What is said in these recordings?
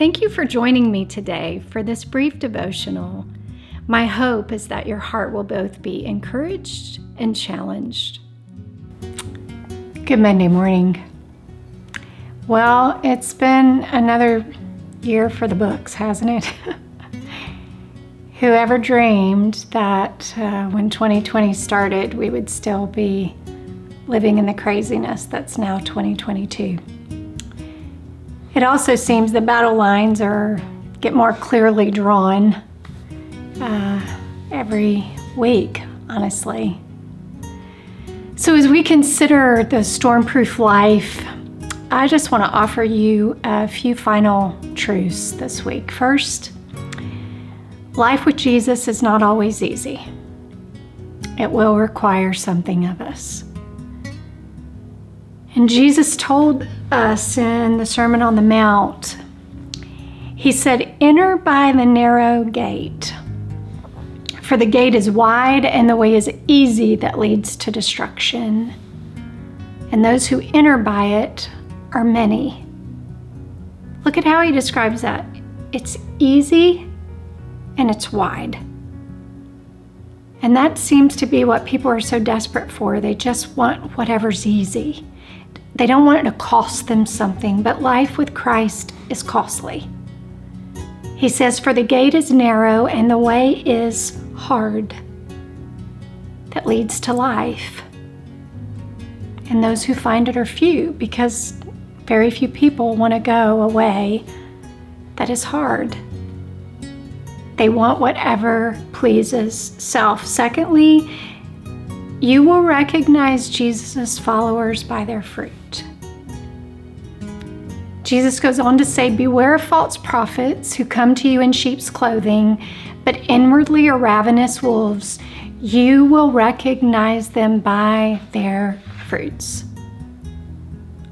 Thank you for joining me today for this brief devotional. My hope is that your heart will both be encouraged and challenged. Good Monday morning. Well, it's been another year for the books, hasn't it? Whoever dreamed that uh, when 2020 started, we would still be living in the craziness that's now 2022. It also seems the battle lines are get more clearly drawn uh, every week, honestly. So, as we consider the stormproof life, I just want to offer you a few final truths this week. First, life with Jesus is not always easy, it will require something of us. And Jesus told us in the Sermon on the Mount, He said, Enter by the narrow gate. For the gate is wide and the way is easy that leads to destruction. And those who enter by it are many. Look at how he describes that. It's easy and it's wide. And that seems to be what people are so desperate for. They just want whatever's easy. They don't want it to cost them something, but life with Christ is costly. He says, For the gate is narrow and the way is hard that leads to life. And those who find it are few because very few people want to go away that is hard. They want whatever pleases self. Secondly, you will recognize Jesus' followers by their fruit. Jesus goes on to say, Beware of false prophets who come to you in sheep's clothing, but inwardly are ravenous wolves. You will recognize them by their fruits.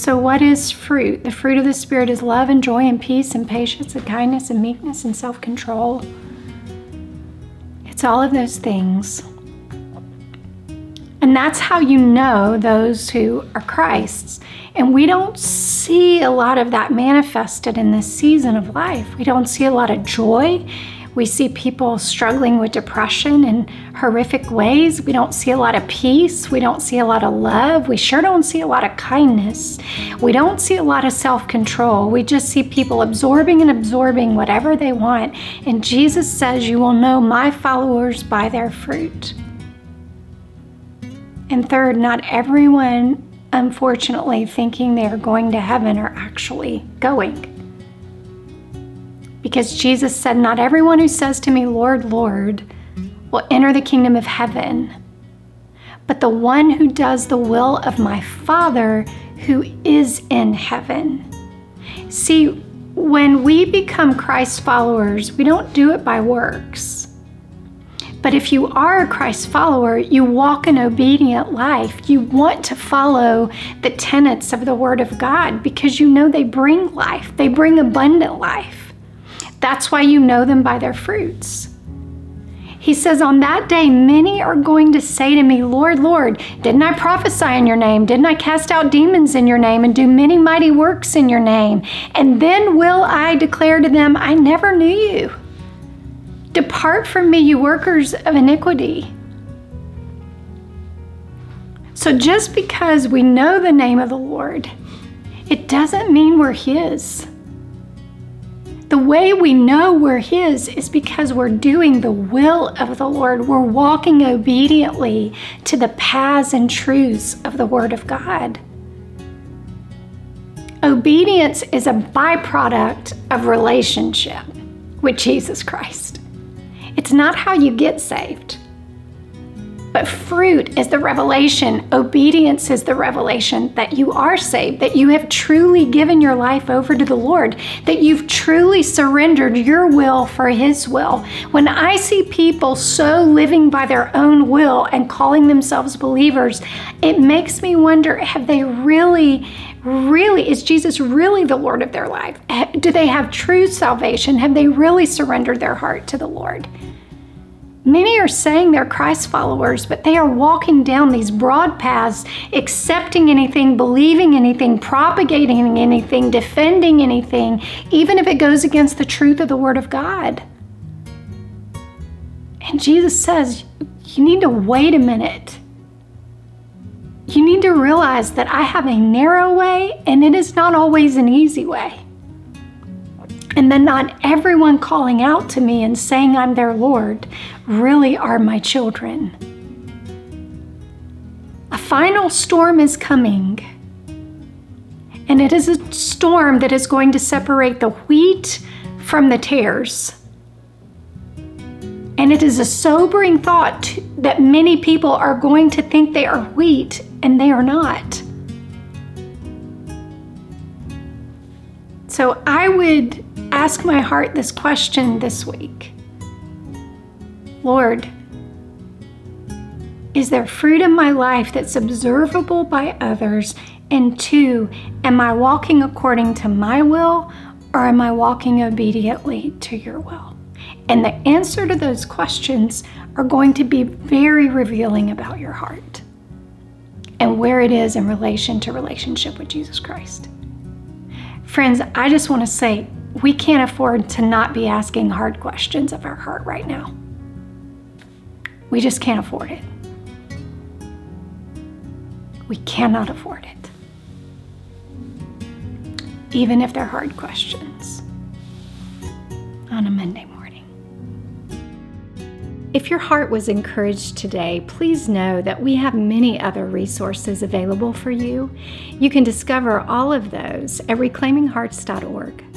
So, what is fruit? The fruit of the Spirit is love and joy and peace and patience and kindness and meekness and self control. It's all of those things. And that's how you know those who are Christ's. And we don't see a lot of that manifested in this season of life. We don't see a lot of joy we see people struggling with depression in horrific ways. We don't see a lot of peace. We don't see a lot of love. We sure don't see a lot of kindness. We don't see a lot of self control. We just see people absorbing and absorbing whatever they want. And Jesus says, You will know my followers by their fruit. And third, not everyone, unfortunately, thinking they are going to heaven are actually going. Because Jesus said, Not everyone who says to me, Lord, Lord, will enter the kingdom of heaven, but the one who does the will of my Father who is in heaven. See, when we become Christ followers, we don't do it by works. But if you are a Christ follower, you walk an obedient life. You want to follow the tenets of the Word of God because you know they bring life, they bring abundant life. That's why you know them by their fruits. He says, On that day, many are going to say to me, Lord, Lord, didn't I prophesy in your name? Didn't I cast out demons in your name and do many mighty works in your name? And then will I declare to them, I never knew you. Depart from me, you workers of iniquity. So just because we know the name of the Lord, it doesn't mean we're His. The way we know we're His is because we're doing the will of the Lord. We're walking obediently to the paths and truths of the Word of God. Obedience is a byproduct of relationship with Jesus Christ. It's not how you get saved. But fruit is the revelation, obedience is the revelation that you are saved, that you have truly given your life over to the Lord, that you've truly surrendered your will for His will. When I see people so living by their own will and calling themselves believers, it makes me wonder have they really really is Jesus really the Lord of their life? Do they have true salvation? Have they really surrendered their heart to the Lord? Many are saying they're Christ followers, but they are walking down these broad paths, accepting anything, believing anything, propagating anything, defending anything, even if it goes against the truth of the Word of God. And Jesus says, You need to wait a minute. You need to realize that I have a narrow way, and it is not always an easy way. And then not everyone calling out to me and saying I'm their Lord really are my children. A final storm is coming. And it is a storm that is going to separate the wheat from the tares. And it is a sobering thought that many people are going to think they are wheat and they are not. So I would ask my heart this question this week Lord, is there fruit in my life that's observable by others? And two, am I walking according to my will or am I walking obediently to your will? And the answer to those questions are going to be very revealing about your heart and where it is in relation to relationship with Jesus Christ. Friends, I just want to say we can't afford to not be asking hard questions of our heart right now. We just can't afford it. We cannot afford it. Even if they're hard questions on a Monday morning. If your heart was encouraged today, please know that we have many other resources available for you. You can discover all of those at reclaiminghearts.org.